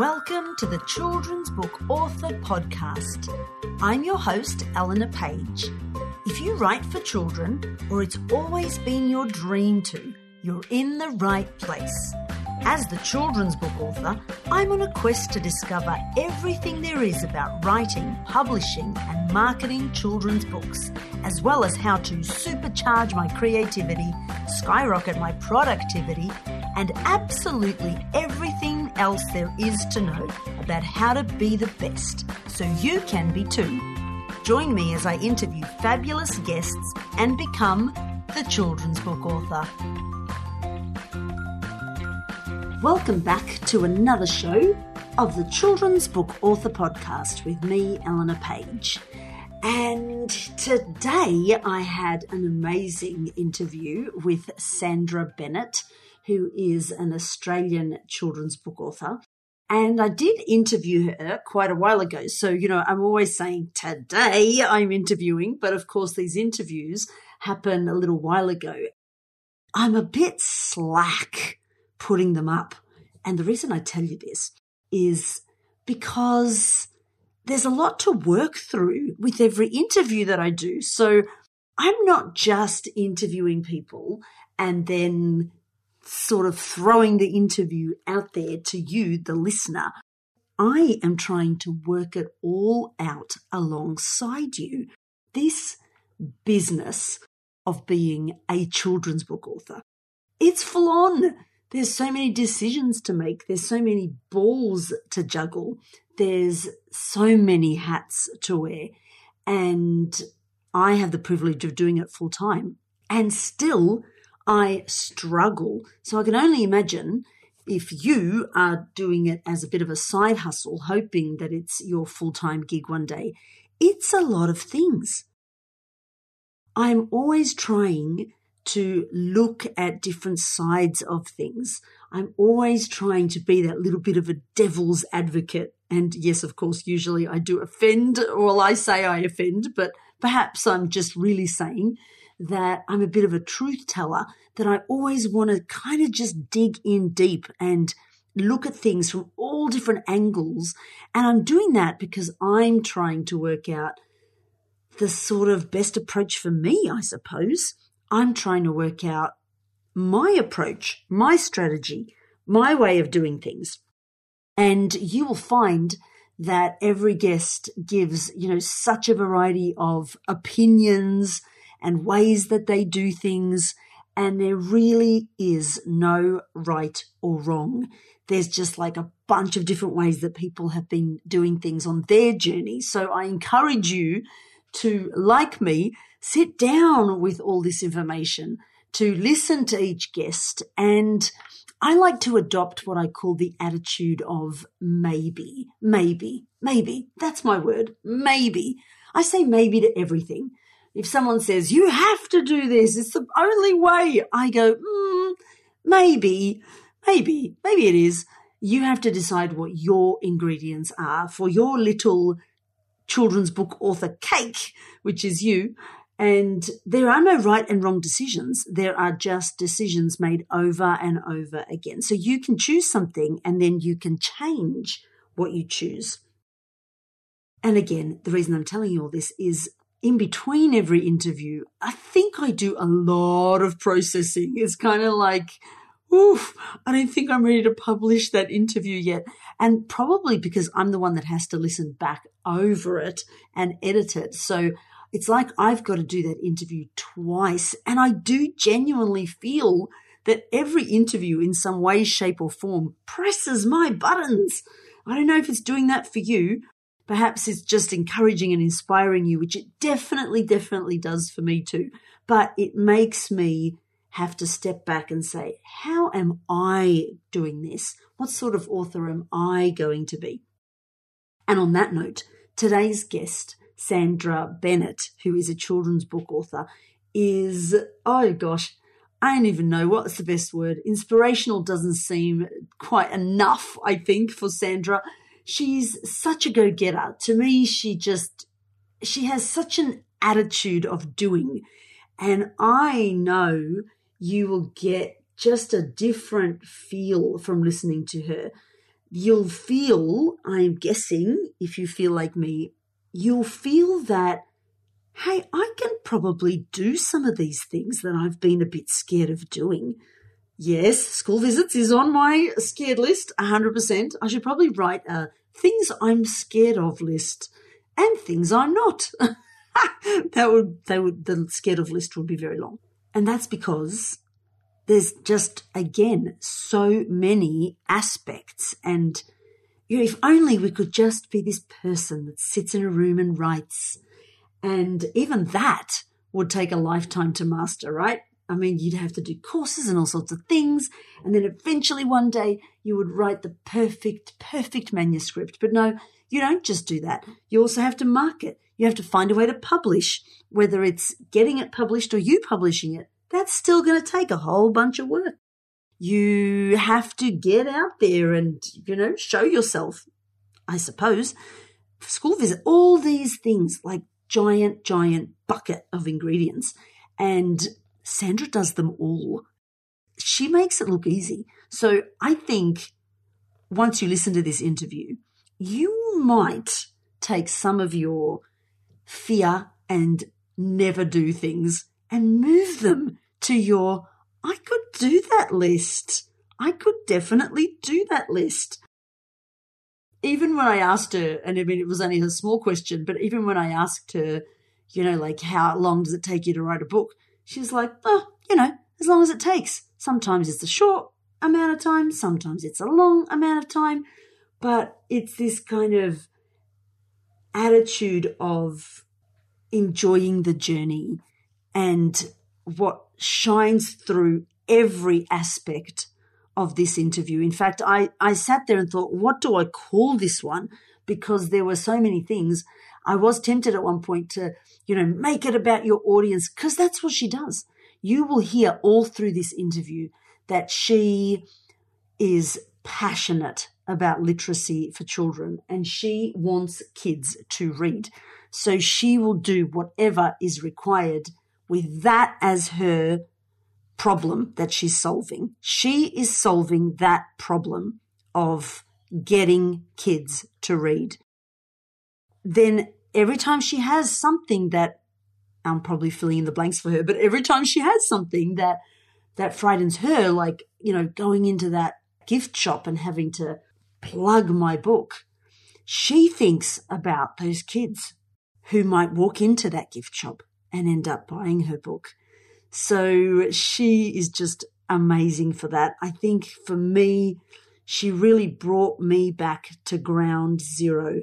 Welcome to the Children's Book Author Podcast. I'm your host, Eleanor Page. If you write for children, or it's always been your dream to, you're in the right place. As the children's book author, I'm on a quest to discover everything there is about writing, publishing, and marketing children's books, as well as how to supercharge my creativity, skyrocket my productivity, and absolutely everything else there is to know about how to be the best so you can be too. Join me as I interview fabulous guests and become the children's book author. Welcome back to another show of the Children's Book Author Podcast with me, Eleanor Page. And today I had an amazing interview with Sandra Bennett, who is an Australian children's book author. And I did interview her quite a while ago. So, you know, I'm always saying today I'm interviewing, but of course, these interviews happen a little while ago. I'm a bit slack putting them up. And the reason I tell you this is because there's a lot to work through with every interview that I do. So I'm not just interviewing people and then sort of throwing the interview out there to you, the listener. I am trying to work it all out alongside you. This business of being a children's book author, it's full on. There's so many decisions to make. There's so many balls to juggle. There's so many hats to wear. And I have the privilege of doing it full time. And still, I struggle. So I can only imagine if you are doing it as a bit of a side hustle, hoping that it's your full time gig one day. It's a lot of things. I'm always trying to look at different sides of things. I'm always trying to be that little bit of a devil's advocate. And yes, of course, usually I do offend, or I say I offend, but perhaps I'm just really saying that I'm a bit of a truth teller, that I always want to kind of just dig in deep and look at things from all different angles. And I'm doing that because I'm trying to work out the sort of best approach for me, I suppose. I'm trying to work out my approach, my strategy, my way of doing things. And you will find that every guest gives, you know, such a variety of opinions and ways that they do things. And there really is no right or wrong. There's just like a bunch of different ways that people have been doing things on their journey. So I encourage you to, like me, sit down with all this information, to listen to each guest. And I like to adopt what I call the attitude of maybe, maybe, maybe. That's my word. Maybe. I say maybe to everything. If someone says, you have to do this, it's the only way, I go, mm, maybe, maybe, maybe it is. You have to decide what your ingredients are for your little children's book author cake, which is you. And there are no right and wrong decisions. There are just decisions made over and over again. So you can choose something and then you can change what you choose. And again, the reason I'm telling you all this is in between every interview, I think I do a lot of processing. It's kind of like, oof, I don't think I'm ready to publish that interview yet. And probably because I'm the one that has to listen back over it and edit it. So it's like I've got to do that interview twice. And I do genuinely feel that every interview in some way, shape, or form presses my buttons. I don't know if it's doing that for you, Perhaps it's just encouraging and inspiring you, which it definitely, definitely does for me too. But it makes me have to step back and say, how am I doing this? What sort of author am I going to be? And on that note, today's guest, Sandra Bennett, who is a children's book author, is, oh gosh, I don't even know what's the best word. Inspirational doesn't seem quite enough, I think, for Sandra she's such a go getter. To me, she just, she has such an attitude of doing. And I know you will get just a different feel from listening to her. you'll feel, I'm guessing, if you feel like me, you'll feel that, hey, I can probably do some of these things that I've been a bit scared of doing. Yes, school visits is on my scared list, 100%. I should probably write a things I'm scared of list and things I'm not. that would, that would, the scared of list would be very long. And that's because there's just, again, so many aspects. And you know, if only we could just be this person that sits in a room and writes. And even that would take a lifetime to master, right? I mean, you'd have to do courses and all sorts of things. And then eventually one day you would write the perfect, perfect manuscript. But no, you don't just do that. You also have to market. You have to find a way to publish, whether it's getting it published or you publishing it. That's still going to take a whole bunch of work. You have to get out there and, you know, show yourself, I suppose. School visit, all these things like giant, giant bucket of ingredients. And Sandra does them all. She makes it look easy. So I think once you listen to this interview, you might take some of your fear and never do things and move them to your I could do that list. I could definitely do that list. Even when I asked her, and I mean, it was only a small question, but even when I asked her, you know, like, how long does it take you to write a book? She's like, oh, you know, as long as it takes. Sometimes it's a short amount of time, sometimes it's a long amount of time, but it's this kind of attitude of enjoying the journey and what shines through every aspect of this interview. In fact, I, I sat there and thought, what do I call this one? Because there were so many things. I was tempted at one point to, you know, make it about your audience because that's what she does. You will hear all through this interview that she is passionate about literacy for children and she wants kids to read. So she will do whatever is required with that as her problem that she's solving. She is solving that problem of getting kids to read. Then every time she has something that I'm probably filling in the blanks for her, but every time she has something that that frightens her, like, you know, going into that gift shop and having to plug my book, she thinks about those kids who might walk into that gift shop and end up buying her book. So she is just amazing for that. I think for me, she really brought me back to ground zero.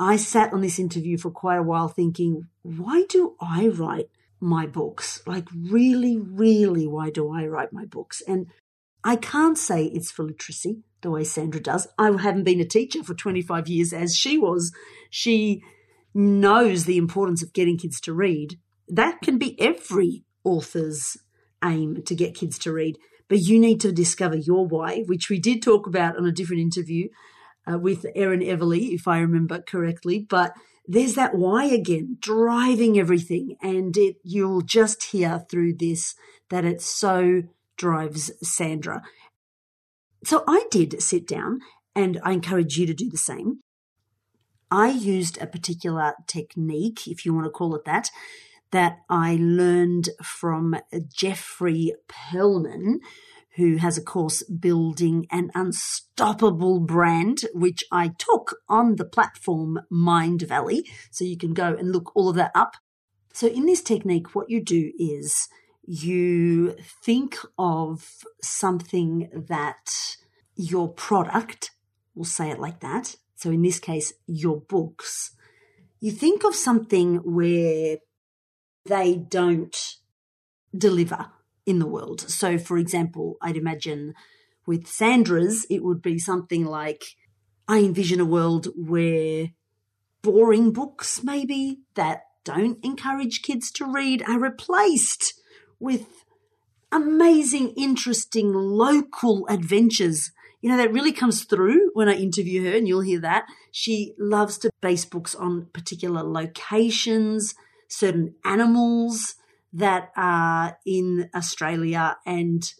I sat on this interview for quite a while thinking, why do I write my books? Like, really, really, why do I write my books? And I can't say it's for literacy the way Sandra does. I haven't been a teacher for 25 years as she was. She knows the importance of getting kids to read, that can be every author's aim to get kids to read. But you need to discover your why, which we did talk about on a different interview uh, with Erin Everly, if I remember correctly. But there's that why again, driving everything. And it, you'll just hear through this that it so drives Sandra. So I did sit down and I encourage you to do the same. I used a particular technique, if you want to call it that, that I learned from Jeffrey Perlman, who has a course building an unstoppable brand, which I took on the platform Mindvalley. So you can go and look all of that up. So in this technique, what you do is you think of something that your product, we'll say it like that. So in this case, your books. You think of something where they don't deliver in the world. So, for example, I'd imagine with Sandra's, it would be something like I envision a world where boring books, maybe, that don't encourage kids to read, are replaced with amazing, interesting local adventures. You know, that really comes through when I interview her, and you'll hear that. She loves to base books on particular locations, certain animals that are in Australia and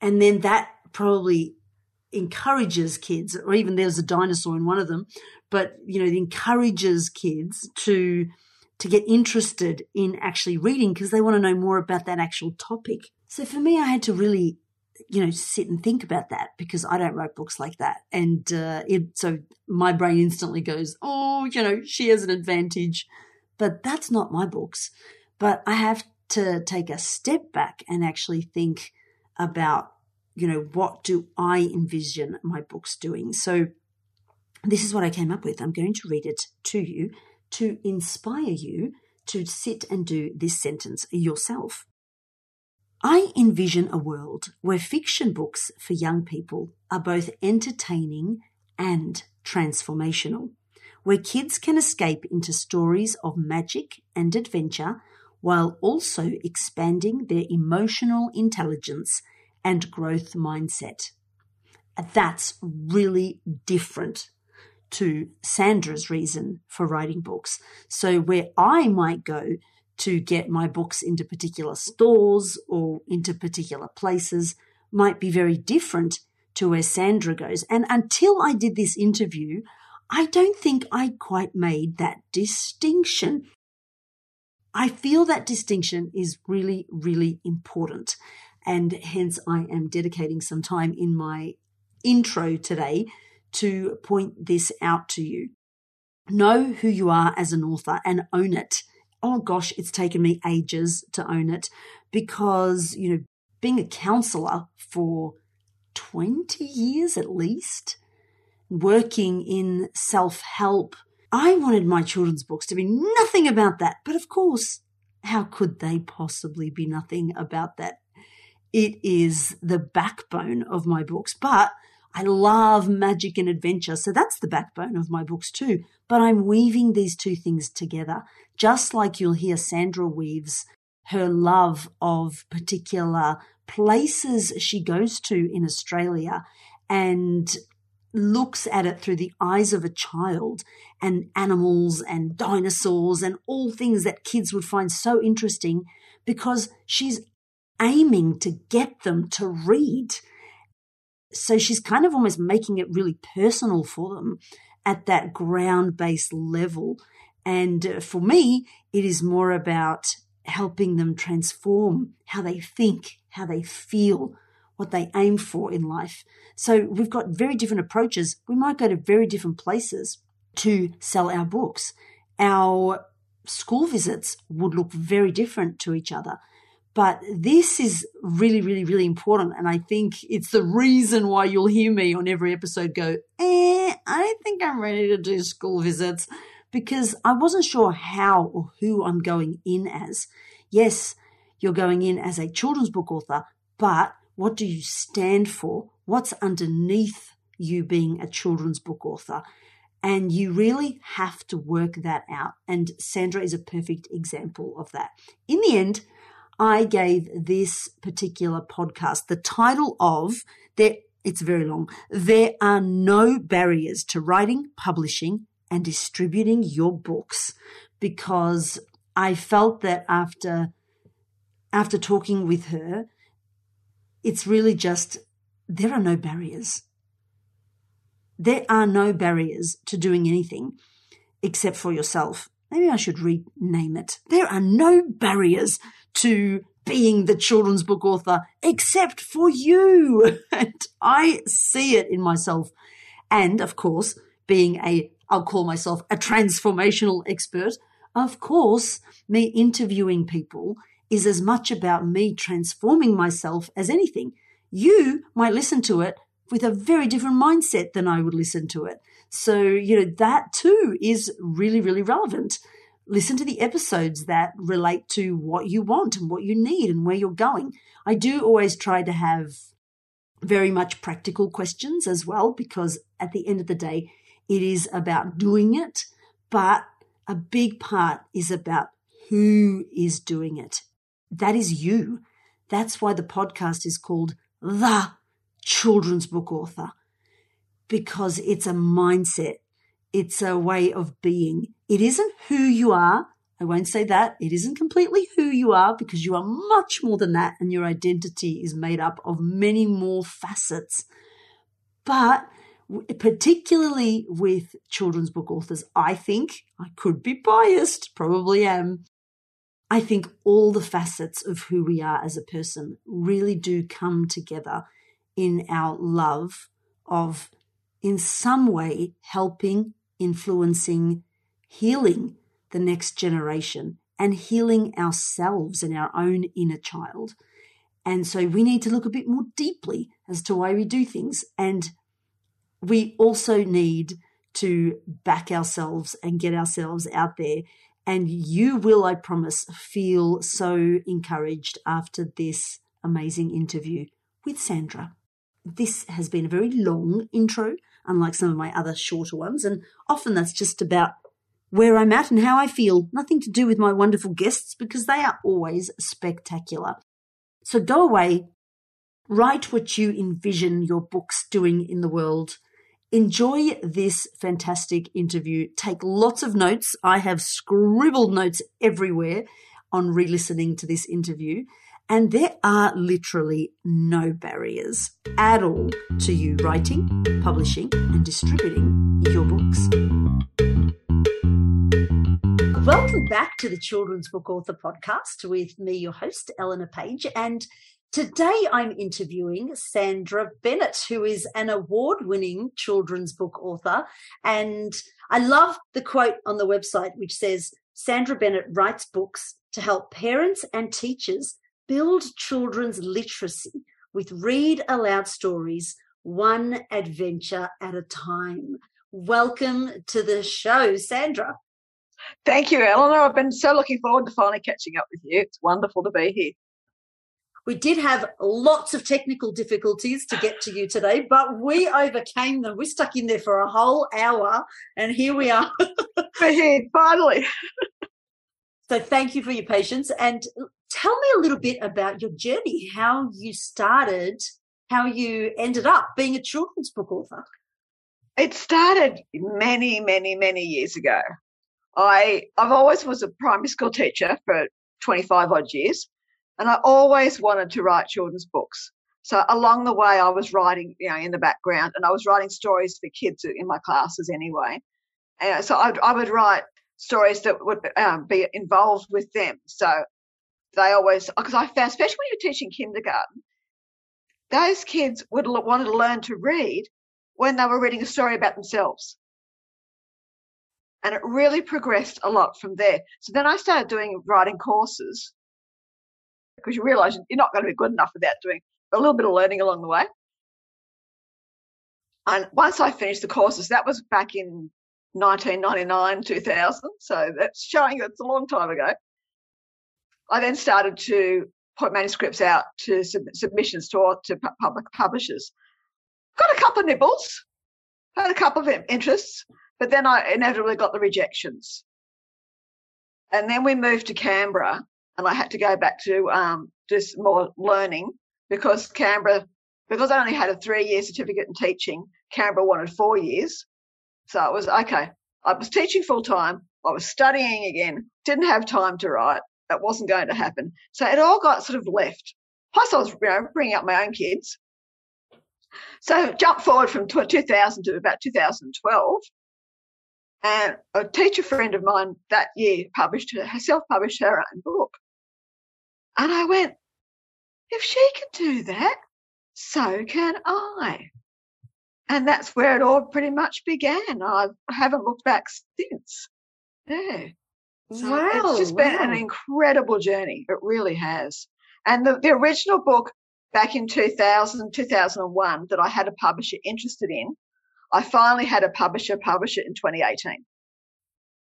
and then that probably encourages kids, or even there's a dinosaur in one of them, but you know, it encourages kids to to get interested in actually reading because they want to know more about that actual topic. So for me, I had to really, you know, sit and think about that because I don't write books like that. And uh, it, so my brain instantly goes, oh, you know, she has an advantage. But that's not my books. But I have to take a step back and actually think about, you know, what do I envision my books doing? So this is what I came up with. I'm going to read it to you to inspire you to sit and do this sentence yourself. I envision a world where fiction books for young people are both entertaining and transformational, where kids can escape into stories of magic and adventure while also expanding their emotional intelligence and growth mindset. That's really different to Sandra's reason for writing books. So, where I might go to get my books into particular stores or into particular places might be very different to where Sandra goes. And until I did this interview, I don't think I quite made that distinction. I feel that distinction is really, really important. And hence, I am dedicating some time in my intro today to point this out to you. Know who you are as an author and own it. Oh gosh, it's taken me ages to own it because, you know, being a counselor for 20 years at least, working in self help, I wanted my children's books to be nothing about that. But of course, how could they possibly be nothing about that? It is the backbone of my books. But I love magic and adventure. So that's the backbone of my books too. But I'm weaving these two things together, just like you'll hear Sandra weaves her love of particular places she goes to in Australia and looks at it through the eyes of a child and animals and dinosaurs and all things that kids would find so interesting because she's aiming to get them to read so she's kind of almost making it really personal for them at that ground based level. And uh, for me, it is more about helping them transform how they think, how they feel, what they aim for in life. So we've got very different approaches. We might go to very different places to sell our books. Our school visits would look very different to each other. But this is really, really, really important. And I think it's the reason why you'll hear me on every episode go, eh, I don't think I'm ready to do school visits because I wasn't sure how or who I'm going in as. Yes, you're going in as a children's book author, but what do you stand for? What's underneath you being a children's book author? And you really have to work that out. And Sandra is a perfect example of that. In the end, I gave this particular podcast the title of there it's very long. There are no barriers to writing, publishing, and distributing your books because I felt that after after talking with her, it's really just there are no barriers. There are no barriers to doing anything except for yourself. Maybe I should rename it. There are no barriers to being the children's book author except for you. and I see it in myself. And of course, being a, I'll call myself a transformational expert. Of course, me interviewing people is as much about me transforming myself as anything. You might listen to it with a very different mindset than I would listen to it. So, you know, that too is really, really relevant listen to the episodes that relate to what you want and what you need and where you're going. I do always try to have very much practical questions as well, because at the end of the day, it is about doing it, but a big part is about who is doing it. That is you. That's why the podcast is called The Children's Book Author, because it's a mindset it's a way of being. It isn't who you are. I won't say that. It isn't completely who you are because you are much more than that and your identity is made up of many more facets. But particularly with children's book authors, I think I could be biased, probably am. I think all the facets of who we are as a person really do come together in our love of, in some way, helping, influencing, healing the next generation and healing ourselves and our own inner child. And so we need to look a bit more deeply as to why we do things. And we also need to back ourselves and get ourselves out there. And you will, I promise, feel so encouraged after this amazing interview with Sandra. This has been a very long intro, unlike some of my other shorter ones. And often that's just about where I'm at and how I feel. Nothing to do with my wonderful guests because they are always spectacular. So go away, write what you envision your books doing in the world. Enjoy this fantastic interview. Take lots of notes. I have scribbled notes everywhere on re listening to this interview. And there are literally no barriers at all to you writing, publishing, and distributing your books. Welcome back to the Children's Book Author Podcast with me, your host, Eleanor Page. And today I'm interviewing Sandra Bennett, who is an award winning children's book author. And I love the quote on the website, which says Sandra Bennett writes books to help parents and teachers build children's literacy with read aloud stories, one adventure at a time. Welcome to the show, Sandra. Thank you, Eleanor. I've been so looking forward to finally catching up with you. It's wonderful to be here. We did have lots of technical difficulties to get to you today, but we overcame them. We stuck in there for a whole hour, and here we are. We're here, finally. so, thank you for your patience. And tell me a little bit about your journey, how you started, how you ended up being a children's book author. It started many, many, many years ago. I I've always was a primary school teacher for 25 odd years, and I always wanted to write children's books. So along the way, I was writing, you know, in the background, and I was writing stories for kids in my classes anyway. And so I, I would write stories that would um, be involved with them. So they always, because I found, especially when you're teaching kindergarten, those kids would want to learn to read when they were reading a story about themselves. And it really progressed a lot from there. So then I started doing writing courses because you realize you're not going to be good enough without doing a little bit of learning along the way. And once I finished the courses, that was back in 1999, 2000. So that's showing it's a long time ago. I then started to put manuscripts out to sub- submissions to, to public publishers. Got a couple of nibbles, had a couple of interests, but then I inevitably got the rejections. And then we moved to Canberra, and I had to go back to um, just more learning because Canberra, because I only had a three year certificate in teaching, Canberra wanted four years. So it was okay. I was teaching full time. I was studying again. Didn't have time to write. That wasn't going to happen. So it all got sort of left. Plus, I was you know, bringing up my own kids. So jump forward from 2000 to about 2012. And a teacher friend of mine that year published her, self published her own book. And I went, if she can do that, so can I. And that's where it all pretty much began. I haven't looked back since. Yeah. So wow. It's just been wow. an incredible journey. It really has. And the, the original book back in 2000, 2001 that I had a publisher interested in I finally had a publisher publish it in 2018.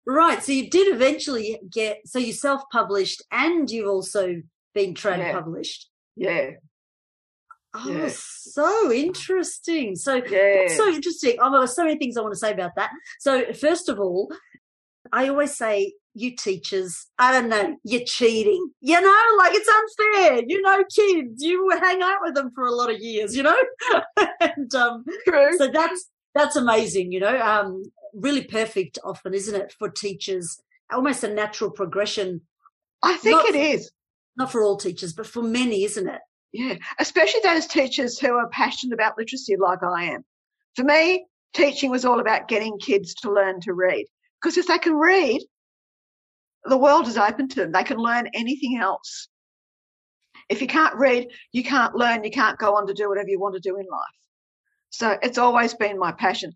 Right. So you did eventually get, so you self published and you've also been trade yeah. published. Yeah. Oh, yeah. so interesting. So yeah. so interesting. Oh, there's so many things I want to say about that. So first of all, I always say you teachers, I don't know, you're cheating. You know, like it's unfair. You know, kids, you hang out with them for a lot of years, you know? and um, True. so that's that's amazing, you know, um, really perfect often, isn't it, for teachers? Almost a natural progression. I think not, it is. Not for all teachers, but for many, isn't it? Yeah, especially those teachers who are passionate about literacy like I am. For me, teaching was all about getting kids to learn to read. Because if they can read, the world is open to them. They can learn anything else. If you can't read, you can't learn, you can't go on to do whatever you want to do in life. So it's always been my passion.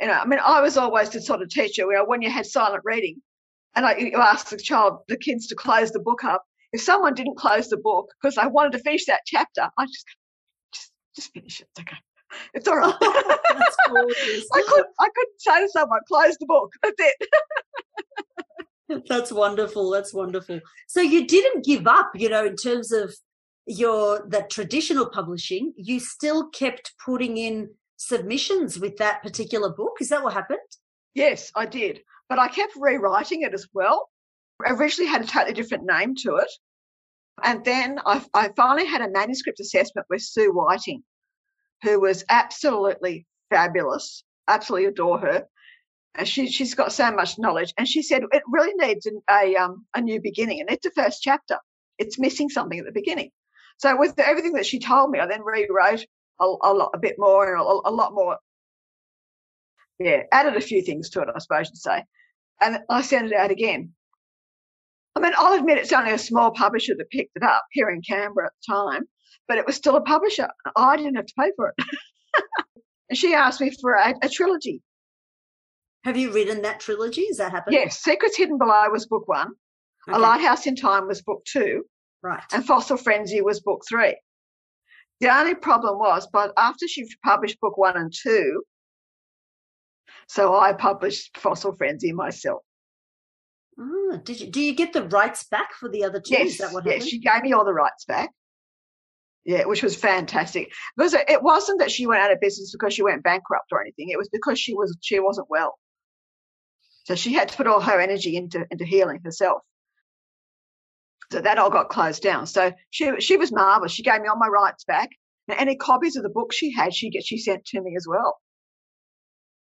You know, I mean, I was always the sort of teacher where when you had silent reading and I, you ask the child, the kids to close the book up, if someone didn't close the book because they wanted to finish that chapter, I just, just, just finish it. It's okay. It's all right. I could I couldn't say to someone, close the book. That's it. That's wonderful. That's wonderful. So you didn't give up, you know, in terms of your the traditional publishing. You still kept putting in submissions with that particular book. Is that what happened? Yes, I did. But I kept rewriting it as well. I originally had a totally different name to it. And then I, I finally had a manuscript assessment with Sue Whiting, who was absolutely fabulous. Absolutely adore her. She, she's got so much knowledge. And she said it really needs a, um, a new beginning. And it's the first chapter. It's missing something at the beginning. So with everything that she told me, I then rewrote a, a, lot, a bit more and a, a lot more. Yeah, added a few things to it, I suppose you'd say. And I sent it out again. I mean, I'll admit it's only a small publisher that picked it up here in Canberra at the time, but it was still a publisher. I didn't have to pay for it. and she asked me for a, a trilogy. Have you written that trilogy? Has that happened? Yes. Secrets Hidden Below was book one. Okay. A Lighthouse in Time was book two. Right. And Fossil Frenzy was book three. The only problem was, but after she published book one and two, so I published Fossil Frenzy myself. Oh, did you? Do you get the rights back for the other two? Yes, Is yes, she gave me all the rights back. Yeah, which was fantastic. Because it wasn't that she went out of business because she went bankrupt or anything. It was because she was she wasn't well. So she had to put all her energy into into healing herself. So that all got closed down. So she she was marvelous. She gave me all my rights back. And any copies of the book she had, she she sent to me as well.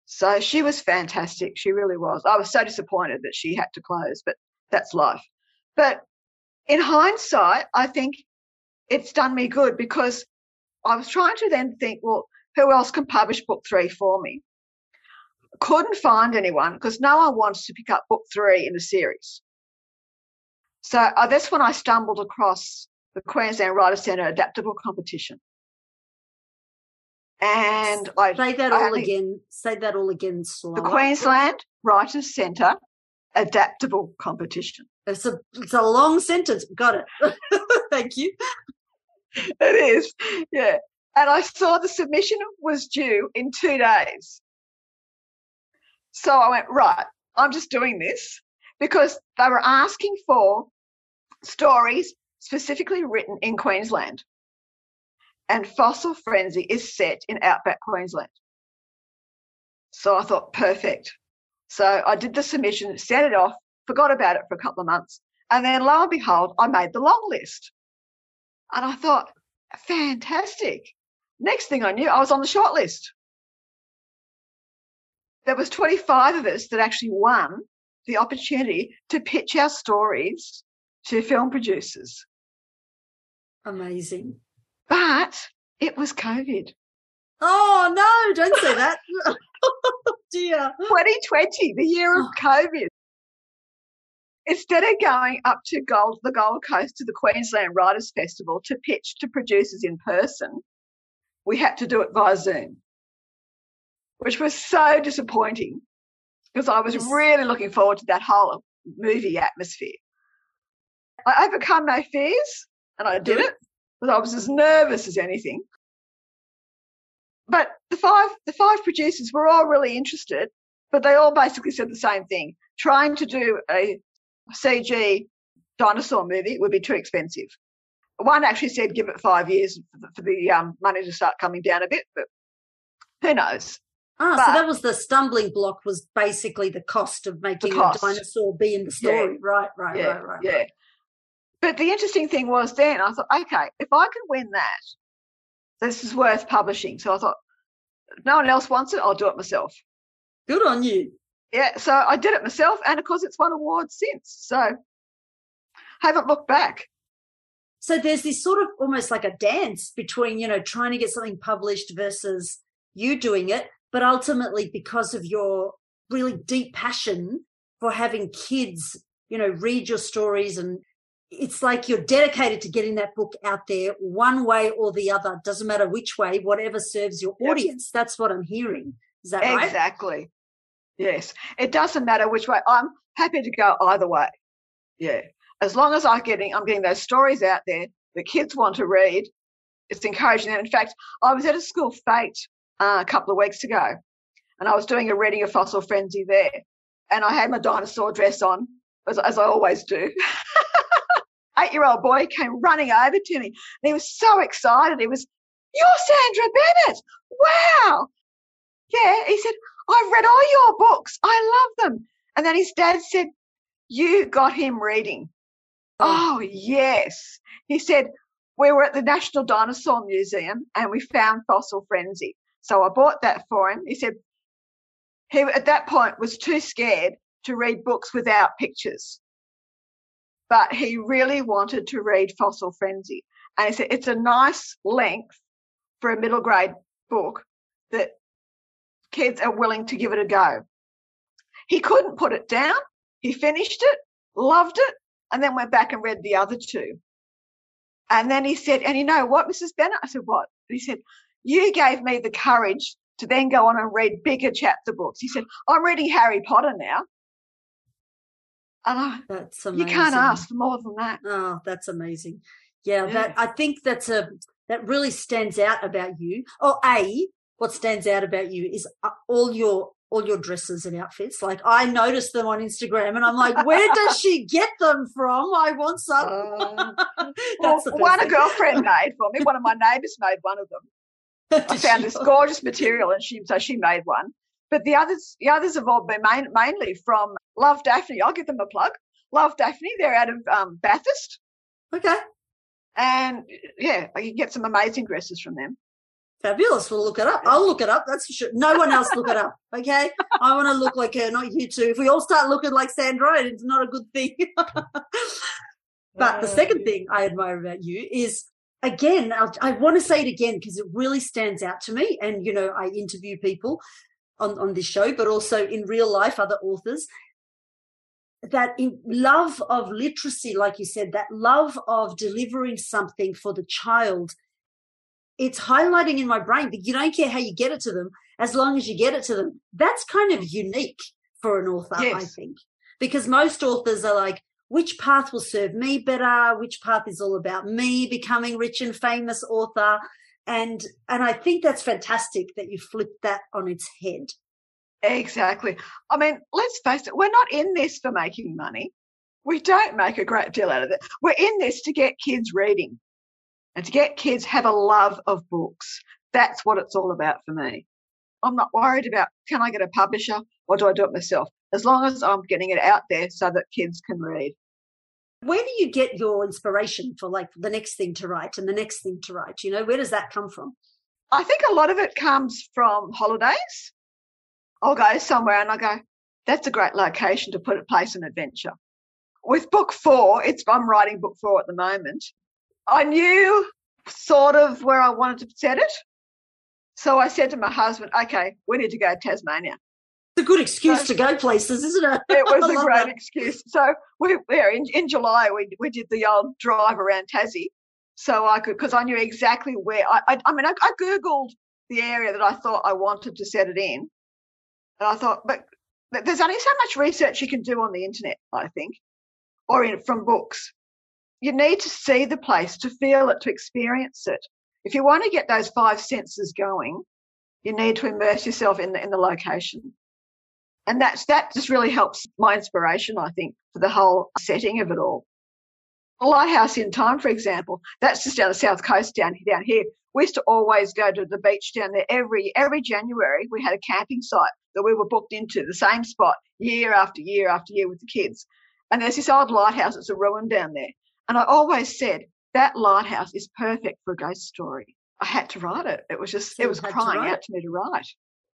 So she was fantastic. She really was. I was so disappointed that she had to close, but that's life. But in hindsight, I think it's done me good because I was trying to then think, well, who else can publish book three for me? Couldn't find anyone because no one wants to pick up book three in the series. So uh, that's when I stumbled across the Queensland Writer Centre Adaptable Competition. And I say that all again. Say that all again. Slower. The Queensland Writers Centre Adaptable Competition. It's a it's a long sentence. Got it. Thank you. It is, yeah. And I saw the submission was due in two days. So I went right. I'm just doing this because they were asking for stories specifically written in Queensland and Fossil Frenzy is set in outback Queensland. So I thought, perfect. So I did the submission, sent it off, forgot about it for a couple of months. And then lo and behold, I made the long list. And I thought, fantastic. Next thing I knew, I was on the short list. There was 25 of us that actually won the opportunity to pitch our stories to film producers. Amazing. But it was COVID. Oh no, don't say that. oh, dear. 2020, the year of oh. COVID. Instead of going up to Gold, the Gold Coast to the Queensland Writers Festival to pitch to producers in person, we had to do it via Zoom, which was so disappointing because I was really looking forward to that whole movie atmosphere. I overcome my fears and I did it. I was as nervous as anything. But the five the five producers were all really interested, but they all basically said the same thing. Trying to do a CG dinosaur movie would be too expensive. One actually said give it five years for the, for the um, money to start coming down a bit, but who knows? Ah, but, so that was the stumbling block. Was basically the cost of making a dinosaur be in the story. Yeah. Right, right, yeah, right, right. Yeah. Right. But the interesting thing was then I thought, okay, if I can win that, this is worth publishing. So I thought, no one else wants it, I'll do it myself. Good on you. Yeah, so I did it myself, and of course, it's won awards since. So haven't looked back. So there's this sort of almost like a dance between, you know, trying to get something published versus you doing it. But ultimately because of your really deep passion for having kids, you know, read your stories and it's like you're dedicated to getting that book out there one way or the other. Doesn't matter which way, whatever serves your audience. That's what I'm hearing. Is that right? Exactly. Yes. It doesn't matter which way. I'm happy to go either way. Yeah. As long as I'm getting I'm getting those stories out there that kids want to read, it's encouraging them. In fact, I was at a school fete uh, a couple of weeks ago and I was doing a reading of Fossil Frenzy there. And I had my dinosaur dress on, as, as I always do. Eight year old boy came running over to me and he was so excited. He was, You're Sandra Bennett. Wow. Yeah. He said, I've read all your books. I love them. And then his dad said, You got him reading. Oh, oh yes. He said, We were at the National Dinosaur Museum and we found Fossil Frenzy. So I bought that for him. He said, he at that point was too scared to read books without pictures. But he really wanted to read Fossil Frenzy. And he said it's a nice length for a middle grade book that kids are willing to give it a go. He couldn't put it down. He finished it, loved it, and then went back and read the other two. And then he said, and you know what, Mrs. Bennett? I said, what? he said, you gave me the courage to then go on and read bigger chapter books. He said, I'm reading Harry Potter now. And I, that's amazing. You can't ask for more than that. Oh, that's amazing. Yeah, yeah, that I think that's a that really stands out about you. Oh, a what stands out about you is uh, all your all your dresses and outfits. Like I noticed them on Instagram, and I'm like, where does she get them from? I want some. Uh, well, one a girlfriend made for me. One of my neighbours made one of them. I found this gorgeous material, and she so she made one. But the others, the others have all been main, mainly from Love Daphne. I'll give them a plug. Love Daphne. They're out of um, Bathurst. Okay. And yeah, I can get some amazing dresses from them. Fabulous. We'll look it up. I'll look it up. That's for sure. No one else look it up. Okay. I want to look like her, not you two. If we all start looking like Sandra, it's not a good thing. but the second thing I admire about you is again, I'll, i want to say it again because it really stands out to me. And, you know, I interview people on, on this show, but also in real life, other authors. That in love of literacy, like you said, that love of delivering something for the child, it's highlighting in my brain that you don't care how you get it to them as long as you get it to them. That's kind of unique for an author, yes. I think, because most authors are like, which path will serve me better which path is all about me becoming rich and famous author. And and i think that's fantastic that you flipped that on its head. Exactly. I mean let's face it we're not in this for making money. We don't make a great deal out of it. We're in this to get kids reading and to get kids have a love of books. That's what it's all about for me. I'm not worried about can i get a publisher or do i do it myself as long as I'm getting it out there so that kids can read. Where do you get your inspiration for like the next thing to write and the next thing to write? You know, where does that come from? I think a lot of it comes from holidays. I'll go somewhere and I go, that's a great location to put a place an adventure. With book four, it's I'm writing book four at the moment. I knew sort of where I wanted to set it. So I said to my husband, okay, we need to go to Tasmania a good excuse to go places, isn't it? It was a great that. excuse. So we, yeah, in, in July we we did the old drive around Tassie, so I could because I knew exactly where. I I, I mean I, I, googled the area that I thought I wanted to set it in, and I thought, but there's only so much research you can do on the internet, I think, or in, from books. You need to see the place to feel it, to experience it. If you want to get those five senses going, you need to immerse yourself in the, in the location. And that's, that just really helps my inspiration, I think, for the whole setting of it all. A lighthouse in time, for example, that's just down the south coast down, down here. We used to always go to the beach down there every, every January. We had a camping site that we were booked into the same spot year after year after year with the kids. And there's this old lighthouse that's a ruin down there. And I always said that lighthouse is perfect for a ghost story. I had to write it. It was just, so it was crying out to me to write.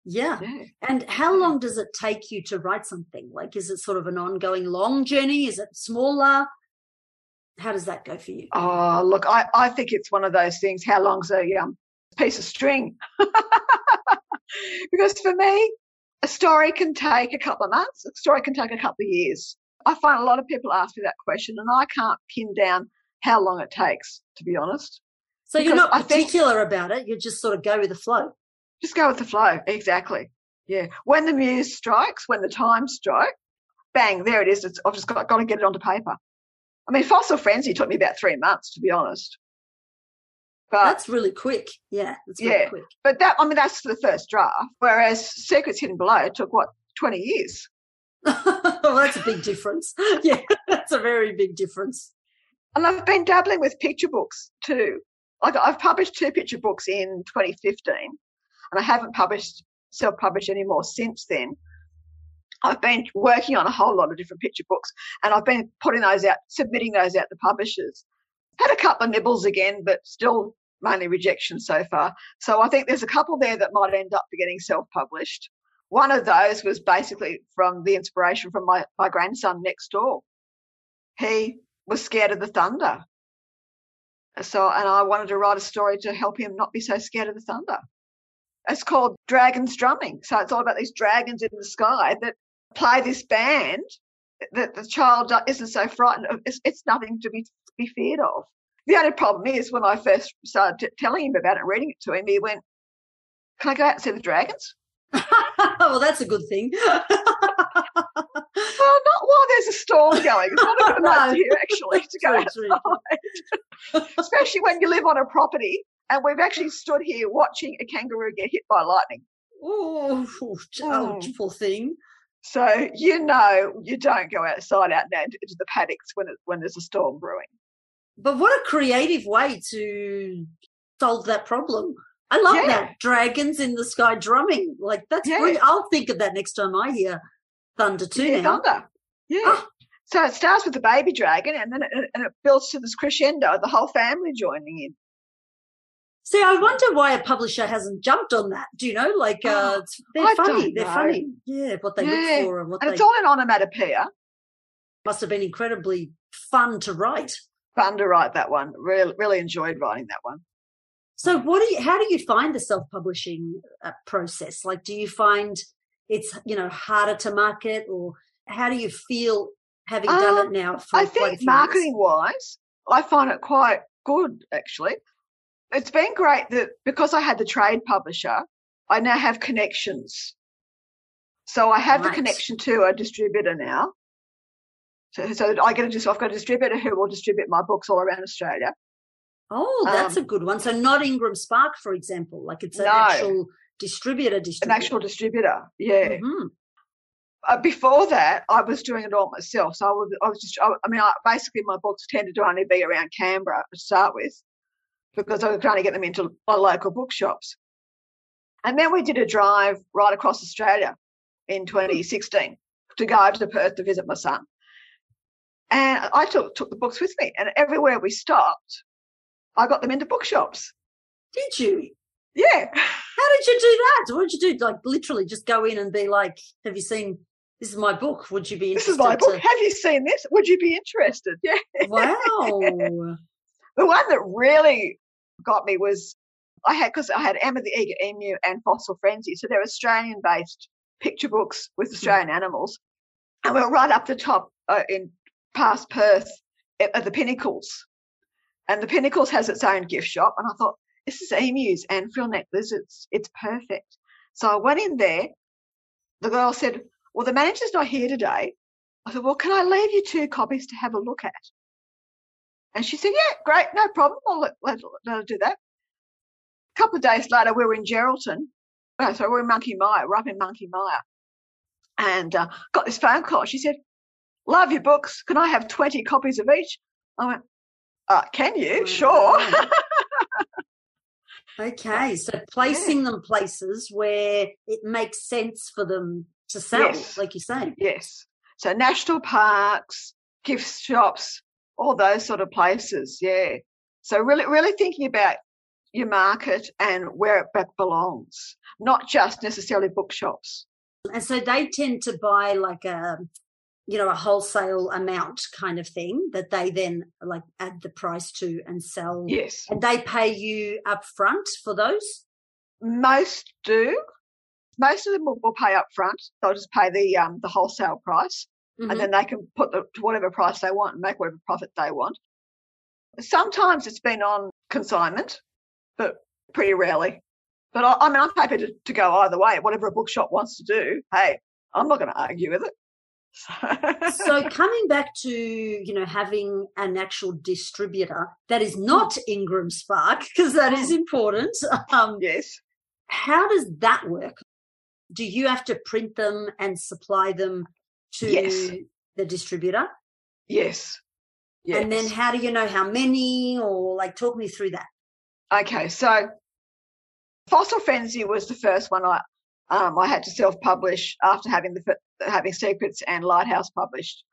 Yeah. yeah. And how long does it take you to write something? Like, is it sort of an ongoing long journey? Is it smaller? How does that go for you? Oh, look, I, I think it's one of those things. How long's a um, piece of string? because for me, a story can take a couple of months, a story can take a couple of years. I find a lot of people ask me that question, and I can't pin down how long it takes, to be honest. So you're not particular think, about it, you just sort of go with the flow. Just go with the flow, exactly. Yeah. When the muse strikes, when the time strikes, bang, there it is. It's, I've just got, got to get it onto paper. I mean, Fossil Frenzy took me about three months, to be honest. But that's really quick. Yeah, really yeah. Quick. But that, I mean, that's the first draft. Whereas Secrets Hidden Below took what twenty years. well, that's a big difference. Yeah, that's a very big difference. And I've been dabbling with picture books too. Like I've published two picture books in 2015, and I haven't published self-published anymore since then. I've been working on a whole lot of different picture books, and I've been putting those out, submitting those out to publishers. Had a couple of nibbles again, but still mainly rejection so far. So I think there's a couple there that might end up getting self-published. One of those was basically from the inspiration from my, my grandson next door. He was scared of the thunder. So, and I wanted to write a story to help him not be so scared of the thunder. It's called Dragons Drumming. So it's all about these dragons in the sky that play this band that the child isn't so frightened of. It's, it's nothing to be, be feared of. The only problem is when I first started t- telling him about it and reading it to him, he went, Can I go out and see the dragons? well, that's a good thing. well, not while there's a storm going. It's not a good no. idea, actually, to go outside. Especially when you live on a property and we've actually stood here watching a kangaroo get hit by lightning. Oh, mm. poor thing. So you know you don't go outside out into the paddocks when it, when there's a storm brewing. But what a creative way to solve that problem. I love yeah. that. Dragons in the sky drumming. Like that's yeah. brilliant. I'll think of that next time I hear thunder too yeah, now. Thunder. Yeah. Oh. So it starts with the baby dragon and then it, and it builds to this crescendo, the whole family joining in. See, I wonder why a publisher hasn't jumped on that. Do you know? Like, uh, they're I funny. They're funny. Yeah, what they yeah. look for and what and they... it's all an onomatopoeia. Must have been incredibly fun to write fun to write that one. Really, really enjoyed writing that one. So, what do you? How do you find the self-publishing uh, process? Like, do you find it's you know harder to market, or how do you feel having um, done it um, now? I think marketing wise, I find it quite good actually. It's been great that because I had the trade publisher, I now have connections. So I have right. the connection to a distributor now. So, so I get a, I've got a distributor who will distribute my books all around Australia. Oh, that's um, a good one. So not Ingram Spark, for example, like it's an no, actual distributor, distributor. An actual distributor, yeah. Mm-hmm. Uh, before that, I was doing it all myself. So I was, I was just, I, I mean, I, basically my books tended to only be around Canberra to start with because I was trying to get them into my local bookshops. And then we did a drive right across Australia in 2016 to go to Perth to visit my son. And I took, took the books with me, and everywhere we stopped, I got them into bookshops. Did you? Yeah. How did you do that? What did you do? Like literally just go in and be like, have you seen this is my book. Would you be interested? This is my book. To... Have you seen this? Would you be interested? Yeah. Wow. the one that really got me was I had because I had Emma the Eager Emu and Fossil Frenzy. So they're Australian based picture books with. Australian animals. And we are right up the top uh, in past Perth at the Pinnacles. And the Pinnacles has its own gift shop. And I thought, this is emus and frill neck lizards. It's perfect. So I went in there. The girl said, Well, the manager's not here today. I said, Well, can I leave you two copies to have a look at? And she said, Yeah, great, no problem. I'll do that. A couple of days later, we were in Geraldton. Oh, sorry, we we're in Monkey Mia. We're up in Monkey Mia. And uh, got this phone call. She said, love your books. Can I have 20 copies of each? I went, uh, can you? Sure. okay. So placing yeah. them places where it makes sense for them to sell, yes. like you say. Yes. So national parks, gift shops, all those sort of places. Yeah. So really, really thinking about your market and where it belongs, not just necessarily bookshops. And so they tend to buy like a you know, a wholesale amount kind of thing that they then like add the price to and sell. Yes. And they pay you up front for those? Most do. Most of them will, will pay up front. They'll just pay the um, the wholesale price, Mhm. and then they can put the, to whatever price they want and make whatever profit they want. Sometimes it's been on consignment, but pretty rarely. But I, I mean, I'm happy to, to go either way. Whatever a bookshop wants to do, hey, I'm not going to argue with it. so coming back to you know having an actual distributor that is not Ingram Spark because that is important. Um, yes, how does that work? Do you have to print them and supply them to Yes. the distributor? yes, yes. And then how do you know how many or like talk me through that? Okay, so Fossil Frenzy was the first one I um, I had to self-publish after having the having Secrets and Lighthouse published.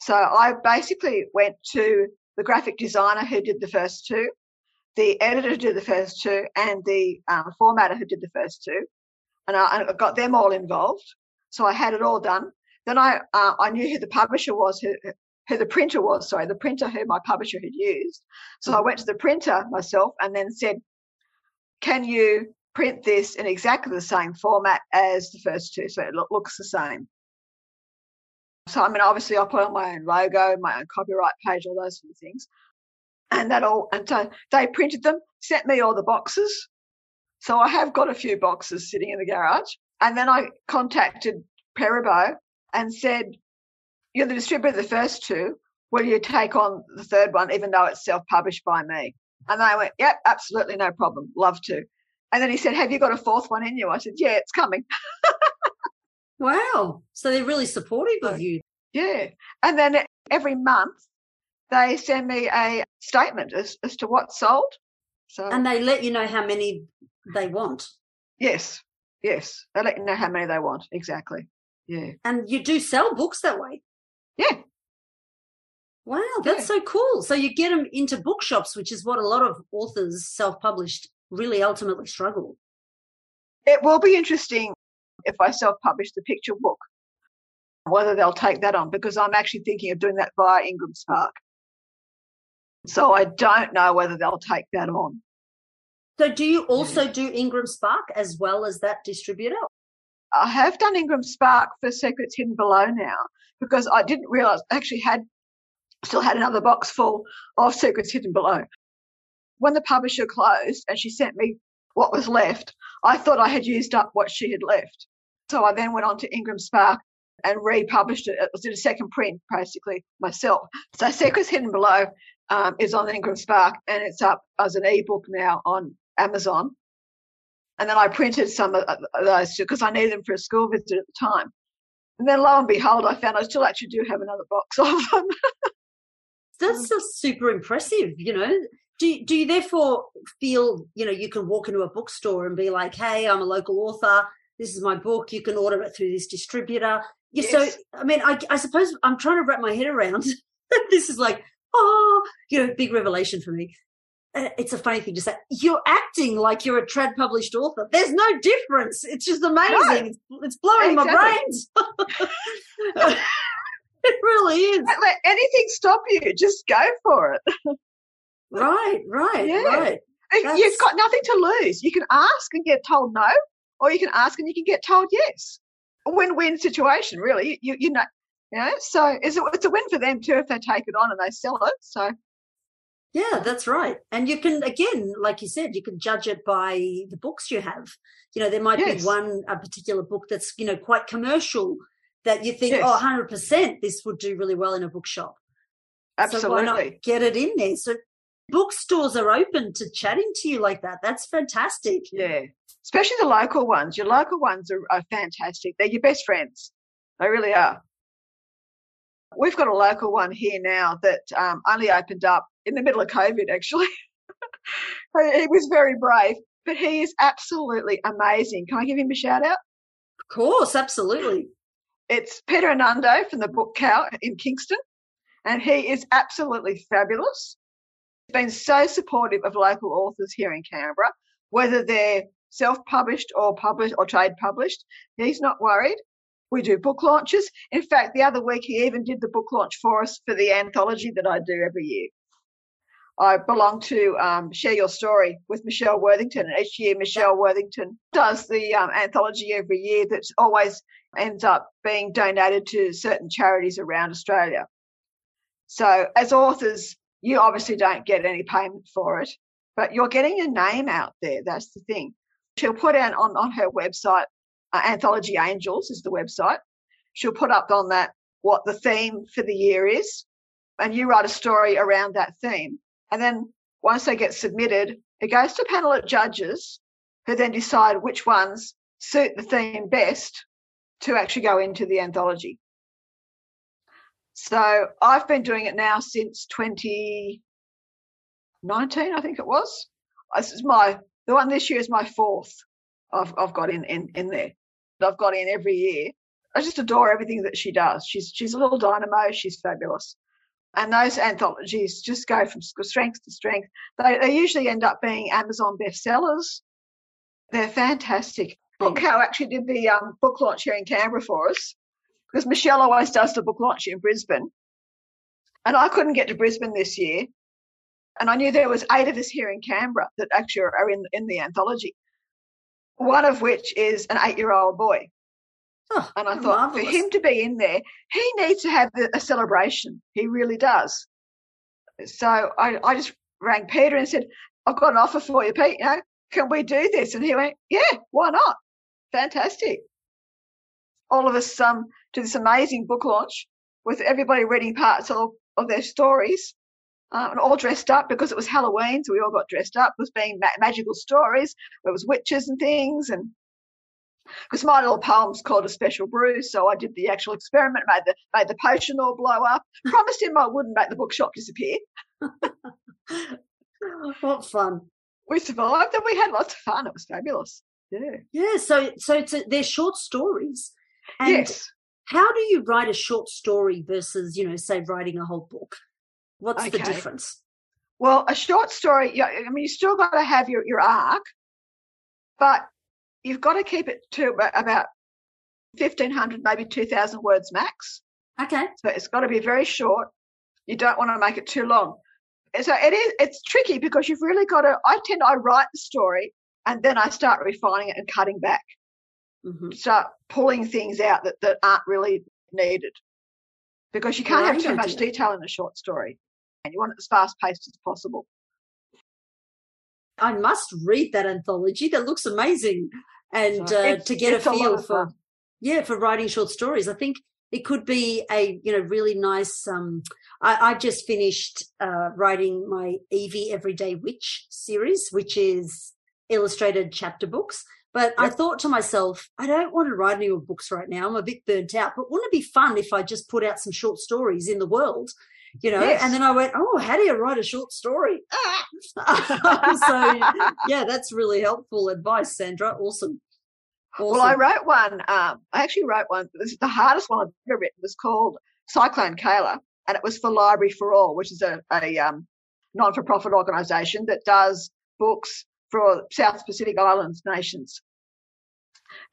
So I basically went to the graphic designer who did the first two, the editor who did the first two, and the um, formatter who did the first two, and I, I got them all involved. So I had it all done. Then I uh, I knew who the publisher was, who who the printer was. Sorry, the printer who my publisher had used. So I went to the printer myself and then said, "Can you print this in exactly the same format as the first two, so it lo- looks the same?" So I mean, obviously, I put on my own logo, my own copyright page, all those sort of things, and that all. And so they printed them, sent me all the boxes. So I have got a few boxes sitting in the garage, and then I contacted Peribo and said, "You're the distributor of the first two. Will you take on the third one, even though it's self-published by me?" And they went, "Yep, absolutely, no problem, love to." And then he said, "Have you got a fourth one in you?" I said, "Yeah, it's coming." Wow. So they're really supportive of you. Yeah. And then every month they send me a statement as, as to what's sold. So And they let you know how many they want. yes, yes, they let you know how many they want exactly. Yeah, And you do sell books that way. yeah, Wow, that's Yeah. so cool. So you get them into bookshops, which is what a lot of authors self published really ultimately struggle. it will be interesting if I self-publish the picture book, whether they'll take that on because I'm actually thinking of doing that via Ingram Spark. So I don't know whether they'll take that on. So do you also do Ingram Spark as well as that distributor? I have done Ingram Spark for Secrets Hidden Below now because I didn't realize I actually had still had another box full of Secrets Hidden Below. When the publisher closed and she sent me what was left, I thought I had used up what she had left. So I then went on to Ingram Spark and republished it. It was in a second print basically myself. So Secrets Hidden Below um, is on Ingram Spark and it's up as an ebook now on Amazon. And then I printed some of those because I needed them for a school visit at the time. And then lo and behold, I found I still actually do have another box of them. That's just super impressive, you know. Do, do you therefore feel, you know, you can walk into a bookstore and be like, hey, I'm a local author. This is my book. You can order it through this distributor. Yeah, So, I mean, I, I suppose I'm trying to wrap my head around. this is like, oh, you know, big revelation for me. Uh, It's a funny thing to say. You're acting like you're a trad published author. There's no difference. It's just amazing. It's, it's blowing my brains. it really is. Don't let anything stop you. Just go for it. Right, right, Yeah. right. You've got nothing to lose. You can ask and get told no, or you can ask and you can get told yes. A win-win situation, really. You you know, you know. So it's a, it's a win for them too if they take it on and they sell it. So Yeah, that's right. And you can, again, like you said, you can judge it by the books you have. You know, there might Yes. be one, a particular book that's, you know, quite commercial that you think, oh, Yes. oh, 100% this would do really well in a bookshop. So why not absolutely, get it in there? So bookstores are open to chatting to you like that. That's fantastic. yeah. Especially the local ones. Your local ones are, are fantastic. They're your best friends. They really are. We've got a local one here now that um, only opened up in the middle of COVID, actually. he was very brave, but he is absolutely amazing. Can I give him a shout out? Of course, absolutely. It's Peter Anando from the Book Cow in Kingston, and he is absolutely fabulous. He's been so supportive of local authors here in Canberra, whether they're self-published or published or trade published. He's not worried. We do book launches. In fact, the other week he even did the book launch for us for the anthology that I do every year. I belong to um, Share Your Story with Michelle Worthington. And each year, Michelle Worthington does the um, anthology every year that always ends up being donated to certain charities around Australia. So, as authors, you obviously don't get any payment for it, but you're getting your name out there. That's the thing. She'll put out on, on her website, uh, Anthology Angels is the website. She'll put up on that what the theme for the year is, and you write a story around that theme. And then once they get submitted, it goes to a panel of judges who then decide which ones suit the theme best to actually go into the anthology. So I've been doing it now since 2019, I think it was. This is my the one this year is my fourth. I've I've got in in in there. I've got in every year. I just adore everything that she does. She's she's a little dynamo. She's fabulous. And those anthologies just go from strength to strength. They, they usually end up being Amazon bestsellers. They're fantastic. Book Cow actually did the um, book launch here in Canberra for us because Michelle always does the book launch in Brisbane. And I couldn't get to Brisbane this year. And I knew there was eight of us here in Canberra that actually are in, in the anthology. One of which is an eight year old boy. Oh, and I thought marvelous. for him to be in there, he needs to have a celebration. He really does. So I, I just rang Peter and said, I've got an offer for you, Pete. You know, can we do this? And he went, Yeah, why not? Fantastic. All of us um, to this amazing book launch with everybody reading parts of, of their stories uh, and all dressed up because it was Halloween. So we all got dressed up. It was being ma- magical stories. There was witches and things and because my little poem's called a special brew, so I did the actual experiment, made the made the potion all blow up. Promised him I wouldn't make the bookshop disappear. what fun! We survived and we had lots of fun. It was fabulous. Yeah. Yeah. So so it's a, they're short stories. And yes. How do you write a short story versus you know say writing a whole book? What's the difference? Well, a short story. I mean, you still got to have your your arc, but you've got to keep it to about- about fifteen hundred, maybe two thousand words max. Okay. So it's got to be very short. You don't want to make it too long. So it is. It's tricky because you've really got to. I tend. I write the story and then I start refining it and cutting back. hmm Start pulling things out that that aren't really needed because you can't have too much detail in a short story, you want it as fast paced as possible. I must read that anthology. That looks amazing, and uh, to get a feel of for yeah for writing short stories. I think it could be a you know really nice. Um, I, I just finished uh, writing my Evie Everyday Witch series, which is illustrated chapter books. But I thought to myself, I don't want to write any more books right now. I'm a bit burnt out. But wouldn't it be fun if I just put out some short stories in the world? You know, Yes. and then I went, oh, how do you write a short story? so yeah, that's really helpful advice, Sandra. Awesome. awesome. Well, I wrote one. Um, I actually wrote one. This is the hardest one I've ever written. It was called Cyclone Kayla, and it was for Library for All, which is a, a um, non-for-profit organisation that does books for South Pacific Islands nations.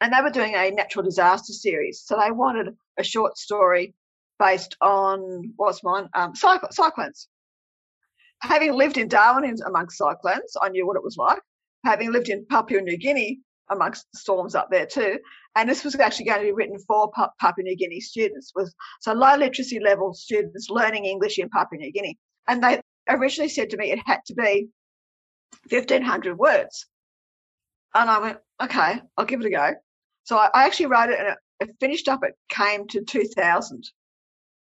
And they were doing a natural disaster series, so they wanted a short story based on what's mine, um, cycl- cyclones. Having lived in Darwin in, amongst cyclones, I knew what it was like. Having lived in Papua New Guinea amongst storms up there too, and this was actually going to be written for Papua New Guinea students, with so low literacy level students learning English in Papua New Guinea. And they originally said to me it had to be 1500 words. And I went, okay, I'll give it a go. So I, I actually wrote it and it, it finished up, it came to 2000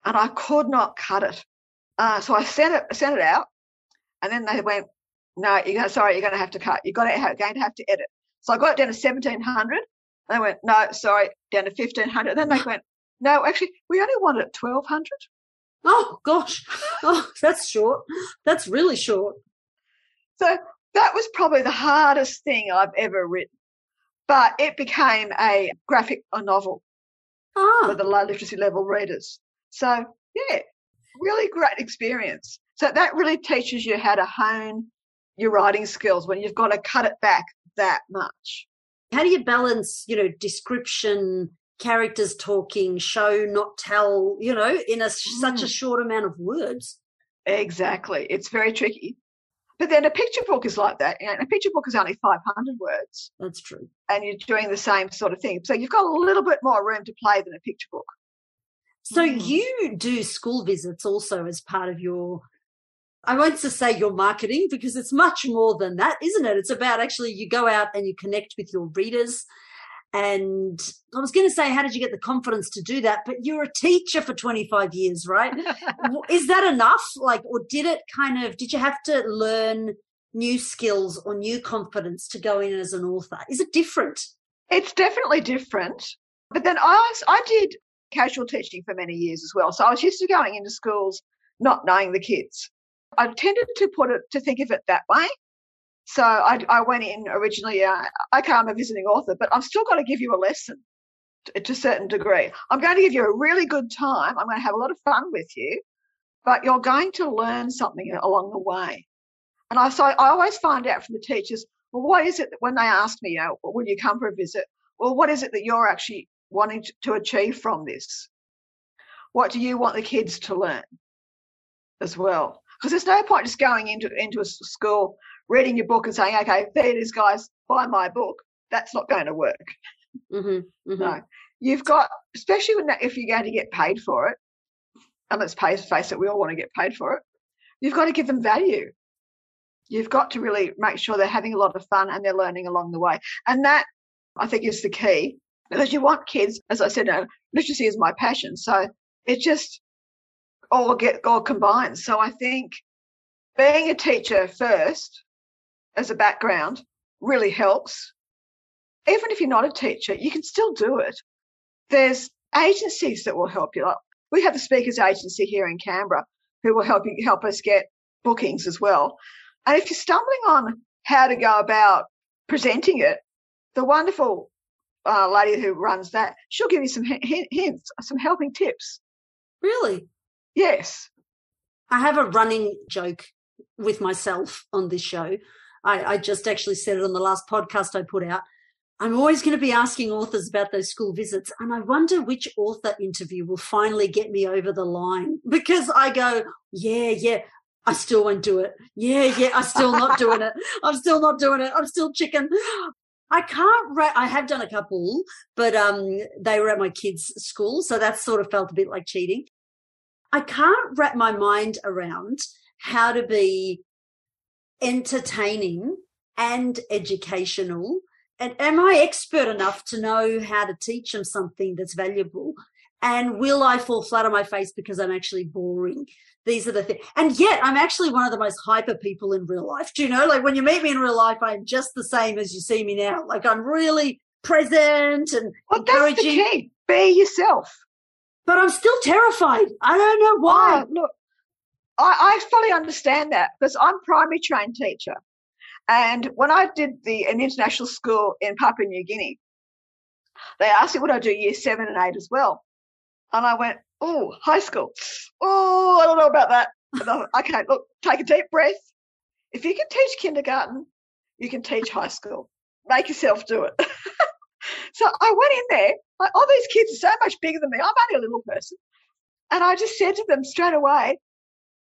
and I could not cut it. Uh, so I sent it, sent it out and then they went, no, you're going, sorry, you're going to have to cut. You're going to have, going to have to edit. So I got it down to 1700. They went, no, sorry, down to 1500. Then they went, no, actually, we only want it 1200. oh gosh, oh that's short. That's really short. So that was probably the hardest thing I've ever written. But it became a graphic a novel for Ah, the low literacy level readers. So yeah, really great experience. So that really teaches you how to hone your writing skills when you've got to cut it back that much. how do you balance, you know, description, characters talking, show not tell, you know, in a such a Mm. short amount of words? Exactly. It's very tricky. But then a picture book is like that. Know, a picture book is only 500 words. That's true. And you're doing the same sort of thing. So you've got a little bit more room to play than a picture book. So mm. you do school visits also as part of your I won't just say your marketing because it's much more than that, isn't it? It's about actually you go out and you connect with your readers. And I was going to say, how did you get the confidence to do that? But you're a teacher for 25 years, right? Is that enough? Like, or did it kind of, did you have to learn new skills or new confidence to go in as an author? Is it different? It's definitely different. But then I, I did casual teaching for many years as well. So I was used to going into schools not knowing the kids. I tended to put it to think of it that way. So I, I went in originally. Uh, okay, I'm a visiting author, but I've still got to give you a lesson to, to a certain degree. I'm going to give you a really good time. I'm going to have a lot of fun with you, but you're going to learn something along the way. And I so I always find out from the teachers, well, what is it that when they ask me, you know, will you come for a visit? Well, what is it that you're actually wanting to achieve from this? What do you want the kids to learn as well? Because there's no point just going into into a school, reading your book, and saying, "Okay, there it is, guys, buy my book." That's not going to work. Mm-hmm, mm-hmm. No, you've got, especially when if you're going to get paid for it, and let's face it, we all want to get paid for it. You've got to give them value. You've got to really make sure they're having a lot of fun and they're learning along the way, and that I think is the key because you want kids. As I said, literacy is my passion, so it just all get all combined. So I think being a teacher first as a background really helps. Even if you're not a teacher, you can still do it. There's agencies that will help you. Like We have a speakers agency here in Canberra who will help you help us get bookings as well. And if you're stumbling on how to go about presenting it, the wonderful uh, lady who runs that, she'll give you some hints, some helping tips. Really? Yes. I have a running joke with myself on this show. I, I just actually said it on the last podcast I put out. I'm always going to be asking authors about those school visits, and I wonder which author interview will finally get me over the line because I go, yeah, yeah, I still won't do it. Yeah, yeah, I'm still not doing it. I'm still not doing it. I'm still chicken. I can't. Ra- I have done a couple, but um, they were at my kids' school, so that sort of felt a bit like cheating. I can't wrap my mind around how to be entertaining and educational. And am I expert enough to know how to teach them something that's valuable? And will I fall flat on my face because I'm actually boring? These are the things. And yet I'm actually one of the most hyper people in real life. Do you know? Like when you meet me in real life, I'm just the same as you see me now. Like I'm really present and well, encouraging. That's the key. Be yourself but I'm still terrified. I don't know why. Oh, look, I, I fully understand that because I'm primary trained teacher. And when I did the an international school in Papua New Guinea, they asked me would I do year seven and eight as well. And I went, oh, high school. Oh, I don't know about that. Thought, okay, look, take a deep breath. If you can teach kindergarten, you can teach high school. Make yourself do it. So I went in there, like, all these kids are so much bigger than me. I'm only a little person. And I just said to them straight away,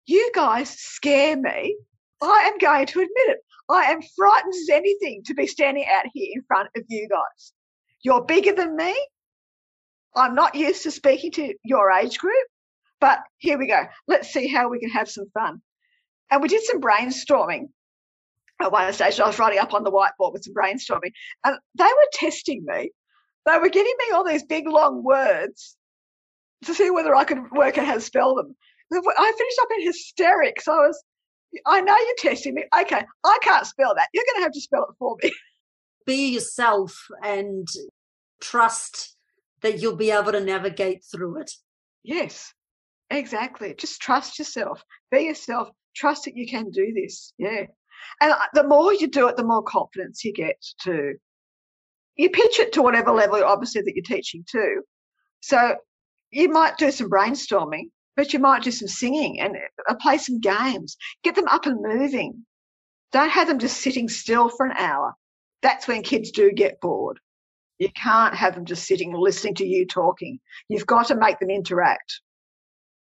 You guys scare me. I am going to admit it. I am frightened as anything to be standing out here in front of you guys. You're bigger than me. I'm not used to speaking to your age group, but here we go. Let's see how we can have some fun. And we did some brainstorming at one stage, I was writing up on the whiteboard with some brainstorming, and they were testing me. They were giving me all these big long words to see whether I could work out how to spell them. I finished up in hysterics. I was, I know you're testing me. Okay, I can't spell that. You're going to have to spell it for me. Be yourself and trust that you'll be able to navigate through it. Yes, exactly. Just trust yourself. Be yourself. Trust that you can do this. Yeah. And the more you do it, the more confidence you get to. You pitch it to whatever level, obviously, that you're teaching to. So you might do some brainstorming, but you might do some singing and uh, play some games. Get them up and moving. Don't have them just sitting still for an hour. That's when kids do get bored. You can't have them just sitting listening to you talking. You've got to make them interact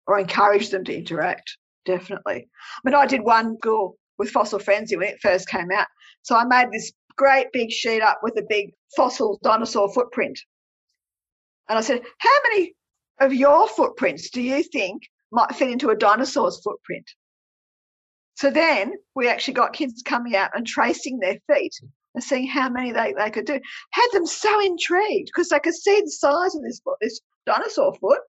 or encourage them to interact, definitely. I mean, I did one school with Fossil Frenzy when it first came out. So I made this great big sheet up with a big fossil dinosaur footprint. And I said, How many of your footprints do you think might fit into a dinosaur's footprint? So then we actually got kids coming out and tracing their feet and seeing how many they, they could do. Had them so intrigued because they could see the size of this this dinosaur foot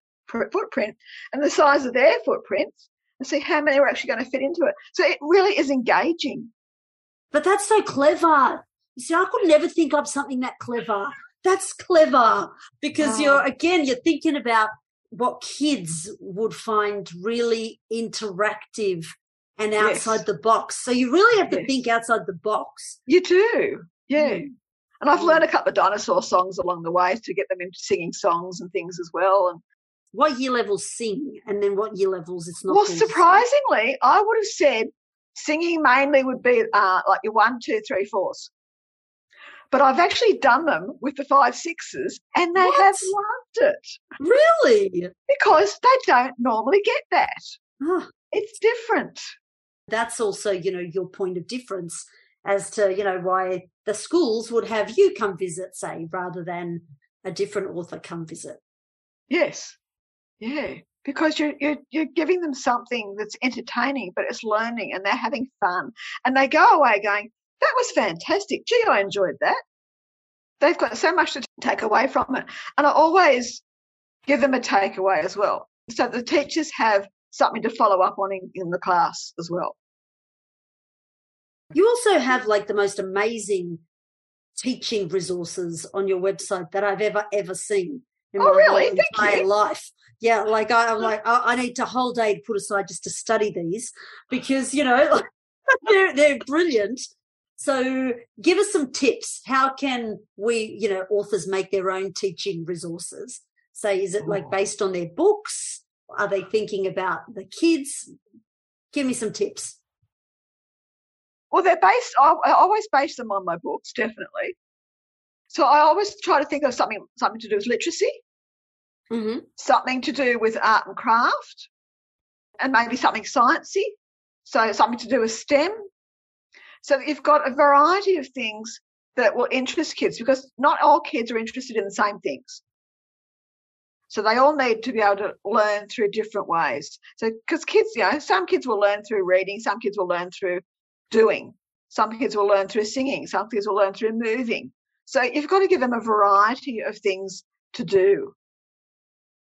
footprint and the size of their footprints and see how many were actually going to fit into it. So it really is engaging. But that's so clever. You see, I could never think up something that clever. That's clever because oh. you're again you're thinking about what kids would find really interactive and outside yes. the box. So you really have to yes. think outside the box. You do. Yeah. Mm. And I've learned a couple of dinosaur songs along the way to get them into singing songs and things as well. And what year levels sing and then what year levels it's not? Well, surprisingly, I would have said singing mainly would be uh, like your one, two, three, fours. But I've actually done them with the five sixes and they what? have loved it. Really? Because they don't normally get that. Oh. It's different that's also, you know, your point of difference as to, you know, why the schools would have you come visit, say, rather than a different author come visit. Yes. Yeah. Because you're, you're you're giving them something that's entertaining, but it's learning and they're having fun. And they go away going, That was fantastic. Gee, I enjoyed that. They've got so much to take away from it. And I always give them a takeaway as well. So the teachers have something to follow up on in, in the class as well. You also have like the most amazing teaching resources on your website that I've ever ever seen in oh, my really? Thank entire you. life. Yeah, like I, am like I, I, need a whole day to put aside just to study these because you know they're they're brilliant. So give us some tips. How can we, you know, authors make their own teaching resources? Say, is it like oh. based on their books? Are they thinking about the kids? Give me some tips. Well, they're based, I, I always base them on my books, definitely. So I always try to think of something, something to do with literacy, mm-hmm. something to do with art and craft, and maybe something sciencey. So something to do with STEM. So you've got a variety of things that will interest kids because not all kids are interested in the same things. So they all need to be able to learn through different ways. So because kids, you know, some kids will learn through reading, some kids will learn through doing. Some kids will learn through singing, some kids will learn through moving. So you've got to give them a variety of things to do.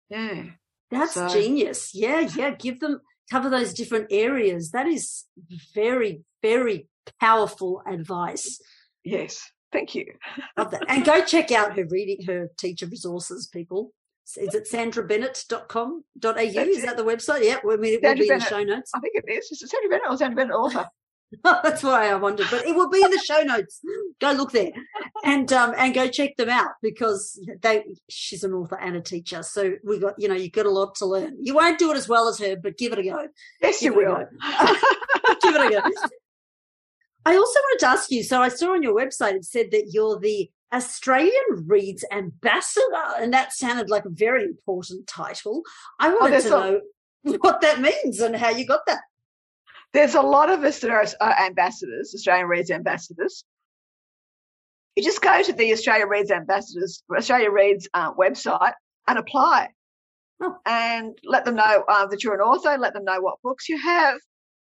Yeah. That's so. genius. Yeah, yeah. Give them cover those different areas. That is very, very powerful advice. Yes. Thank you. Love that. And go check out her reading her teacher resources, people. Is it sandrabennett.com.au? Is that the website? Yeah, I mean, it will be Bennett. in the show notes. I think it is. Is it Sandra Bennett or Sandra Bennett author? That's why I wondered, but it will be in the show notes. Go look there, and um, and go check them out because they. She's an author and a teacher, so we got you know you got a lot to learn. You won't do it as well as her, but give it a go. Yes, give you will. give it a go. I also wanted to ask you. So I saw on your website it said that you're the Australian Reads ambassador, and that sounded like a very important title. I oh, wanted oh, to know what that means and how you got that. There's a lot of us that are uh, ambassadors, Australian Reads ambassadors. You just go to the Australia Reads ambassadors, Australia Reads uh, website and apply. Oh. And let them know uh, that you're an author, let them know what books you have,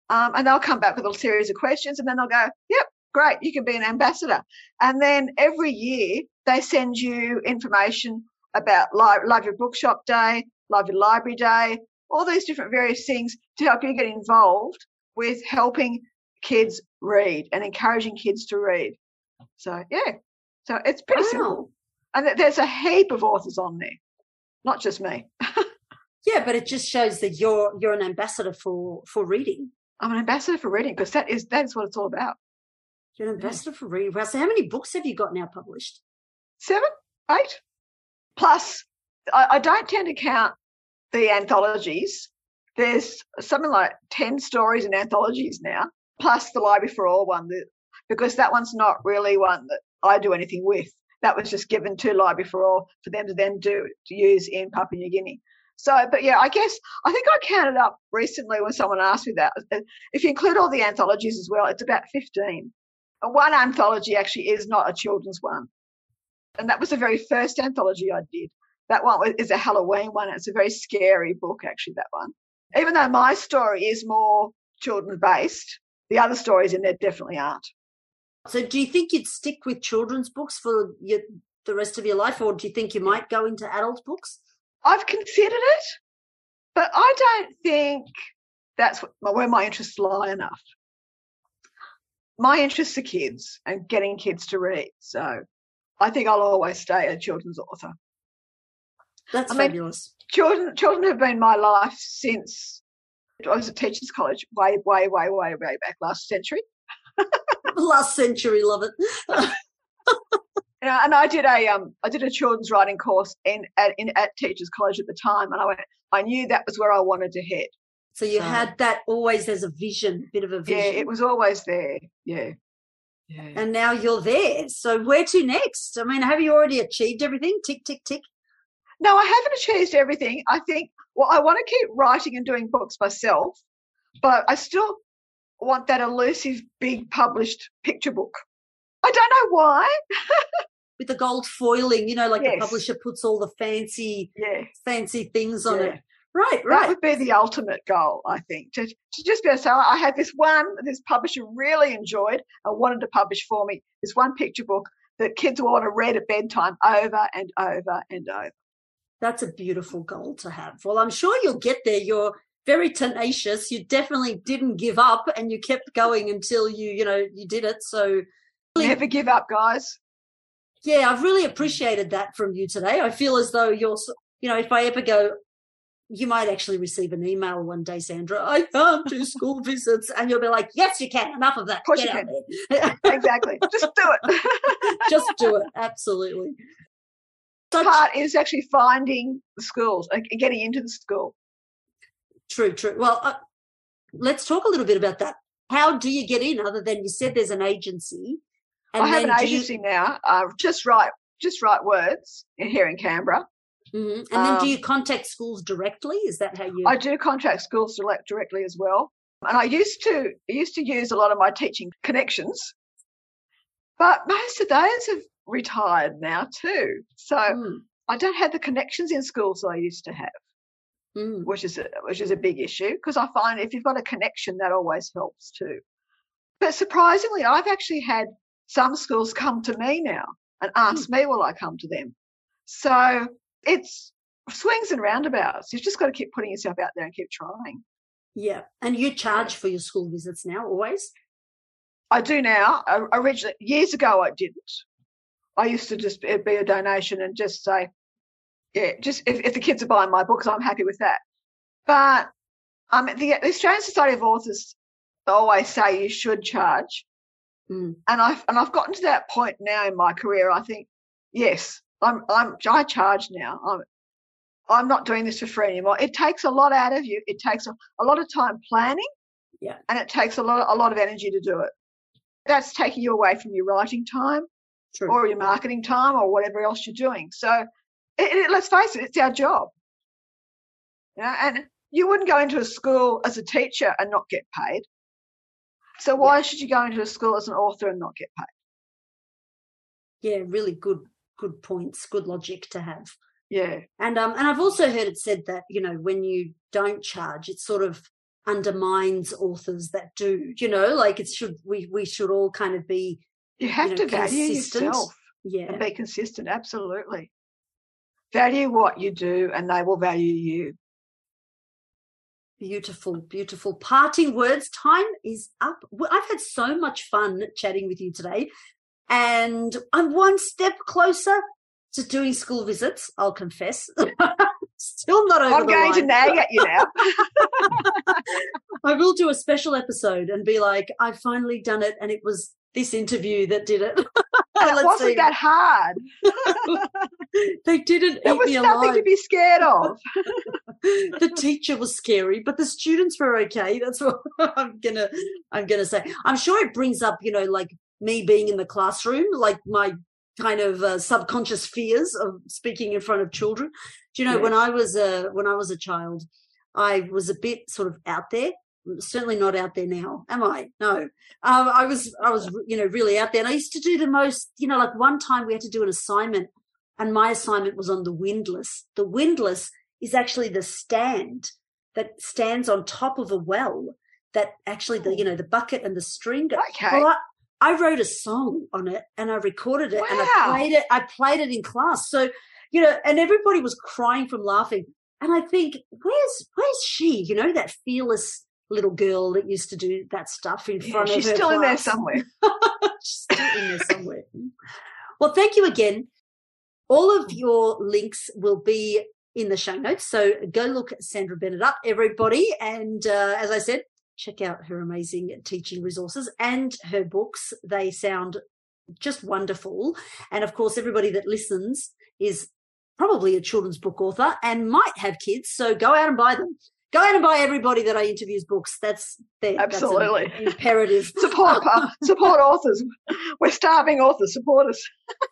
um, and they'll come back with a series of questions, and then they'll go, "Yep, great, you can be an ambassador." And then every year they send you information about Live, Love Your Bookshop Day, Live Your Library Day, all these different various things to help you get involved with helping kids read and encouraging kids to read. So yeah, so it's pretty wow. simple, and there's a heap of authors on there, not just me. yeah, but it just shows that you're you're an ambassador for for reading. I'm an ambassador for reading because that is that's what it's all about. You're an ambassador yeah. for reading. Well, so how many books have you got now published? Seven, eight. Plus, I, I don't tend to count the anthologies there's something like 10 stories in anthologies now, plus the Library for All one, that, because that one's not really one that I do anything with. That was just given to Library for All for them to then do to use in Papua New Guinea. So, but yeah, I guess I think I counted up recently when someone asked me that. If you include all the anthologies as well, it's about 15. And one anthology actually is not a children's one. And that was the very first anthology I did. That one is a Halloween one. It's a very scary book, actually, that one. Even though my story is more children based, the other stories in there definitely aren't. So, do you think you'd stick with children's books for your, the rest of your life, or do you think you might go into adult books? I've considered it, but I don't think that's what, where my interests lie enough. My interests are kids and getting kids to read. So I think I'll always stay a children's author. That's I mean- Children, children have been my life since I was at teachers college way, way, way, way, way back last century. Last century, love it. You know, and I did a um, I did a children's writing course in at in at teachers college at the time, and I went, I knew that was where I wanted to head. So you So- had that always as a vision, bit of a vision. Yeah, it was always there. Yeah, yeah. and now you're there. So where to next? I mean, have you already achieved everything? Tick, tick, tick. No, I haven't achieved everything. I think, well, I want to keep writing and doing books myself, but I still want that elusive, big published picture book. I don't know why. With the gold foiling, you know, like the publisher puts all the fancy, Yeah, fancy things on Yeah. it. Right, right. that would be the ultimate goal, I think, to, to just be able to say, I had this one, this publisher really enjoyed and wanted to publish for me this one picture book that kids will want to read at bedtime over and over and over. That's a beautiful goal to have. Well, I'm sure you'll get there. You're very tenacious. You definitely didn't give up and you kept going until you, you know, you did it. So? Never give up, guys. yeah, I've really appreciated that from you today. I feel as though you're, you know, if I ever go, you might actually receive an email one day, Sandra. I can't do school visits, and you'll be like, "Yes, you can. Enough of that. Of course Get you there. Exactly. just do it. Just do it. Absolutely." Part is actually finding the schools and getting into the school. true, true. Well, uh, let's talk a little bit about that. How do you get in? Other than you said, there's an agency. I have an do you- agency now. Uh, just write, just write words here in Canberra. Mhm. And then do Um, you contact schools directly? Is that how you? I do contact schools direct, directly as well. And I used to I used to use a lot of my teaching connections, but most of those have retired now too. So Mm, I don't have the connections in schools I used to have, mm. which is a, which is a big issue because I find if you've got a connection, that always helps too. But surprisingly, I've actually had some schools come to me now and ask me will I come to them. So it's swings and roundabouts. You've just got to keep putting yourself out there and keep trying. Yeah, and you charge for your school visits now, always. I do now. Originally, years ago, I didn't. I used to just it'd be a donation and just say, yeah, just if, if the kids are buying my books, I'm happy with that. But um, the, the Australian Society of Authors always say you should charge, Mm. and I've and I've gotten to that point now in my career. I think yes, I'm I'm I charge now. I'm I'm not doing this for free anymore. It takes a lot out of you. It takes a, a lot of time planning, Yeah. and it takes a lot a lot of energy to do it. That's taking you away from your writing time True. or your marketing time or whatever else you're doing. So it, it, let's face it, it's our job. Know, and you wouldn't go into a school as a teacher and not get paid. So why should you go into a school as an author and not get paid? yeah, really good, good points, good logic to have. Yeah, And um, and I've also heard it said that you know when you don't charge, it sort of undermines authors that do. You know, like it should we we should all kind of be you have know, to value yourself yeah and be consistent. Absolutely. Value what you do and they will value you. Beautiful, beautiful. Parting words. Time is up. I've had so much fun chatting with you today, and I'm one step closer to doing school visits. I'll confess. Still not over I'm the going to nag at you now. I will do a special episode and be like, I've finally done it, and it was this interview that did it. And it wasn't see. that hard. they didn't There eat was me nothing alive. to be scared of. the teacher was scary, but the students were okay. That's what I'm gonna I'm gonna say. I'm sure it brings up, you know, like me being in the classroom, like my kind of uh, subconscious fears of speaking in front of children. Do you know Yes. when I was a when I was a child, I was a bit sort of out there. Certainly not out there now, am I? No, um, I was. I was, you know, really out there. And I used to do the most. You know, like one time we had to do an assignment, and my assignment was on the windlass. The windlass is actually the stand that stands on top of a well. That actually, the you know, the bucket and the string. go- Okay. Well, I, I wrote a song on it and I recorded it and I played it. I played it in class. So, you know, and everybody was crying from laughing. And I think, where's where's she? You know, that fearless little girl that used to do that stuff in Yeah, front of her She's still in there somewhere. She's still in there somewhere. Well, thank you again. All of your links will be in the show notes. So go look at Sandra Bennett up, everybody. And uh, as I said, check out her amazing teaching resources and her books. They sound just wonderful. And of course, everybody that listens is probably a children's book author and might have kids. So go out and buy them. Go and buy everybody that I interview's books. That's. That's an Absolutely. imperative. Support, support authors. We're starving authors. Support us.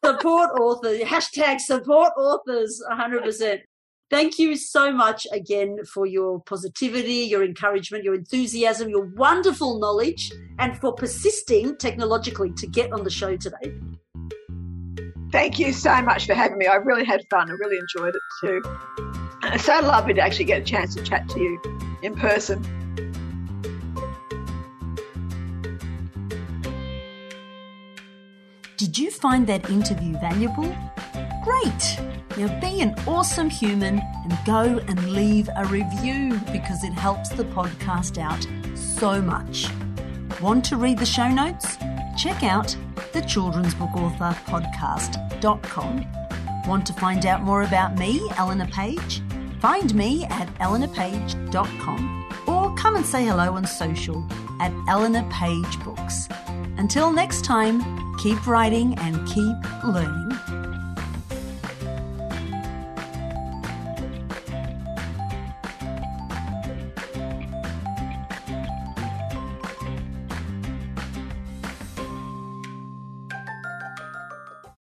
support authors. Hashtag support authors. 100%. Thank you so much again for your positivity, your encouragement, your enthusiasm, your wonderful knowledge, and for persisting technologically to get on the show today. Thank you so much for having me. I really had fun. I really enjoyed it too. It's so lovely to actually get a chance to chat to you in person. Did you find that interview valuable? Great! Now be an awesome human and go and leave a review because it helps the podcast out so much. Want to read the show notes? Check out the children's book author podcast.com. Want to find out more about me, Eleanor Page? Find me at eleanorpage.com or come and say hello on social at Eleanor Page Books. Until next time, keep writing and keep learning.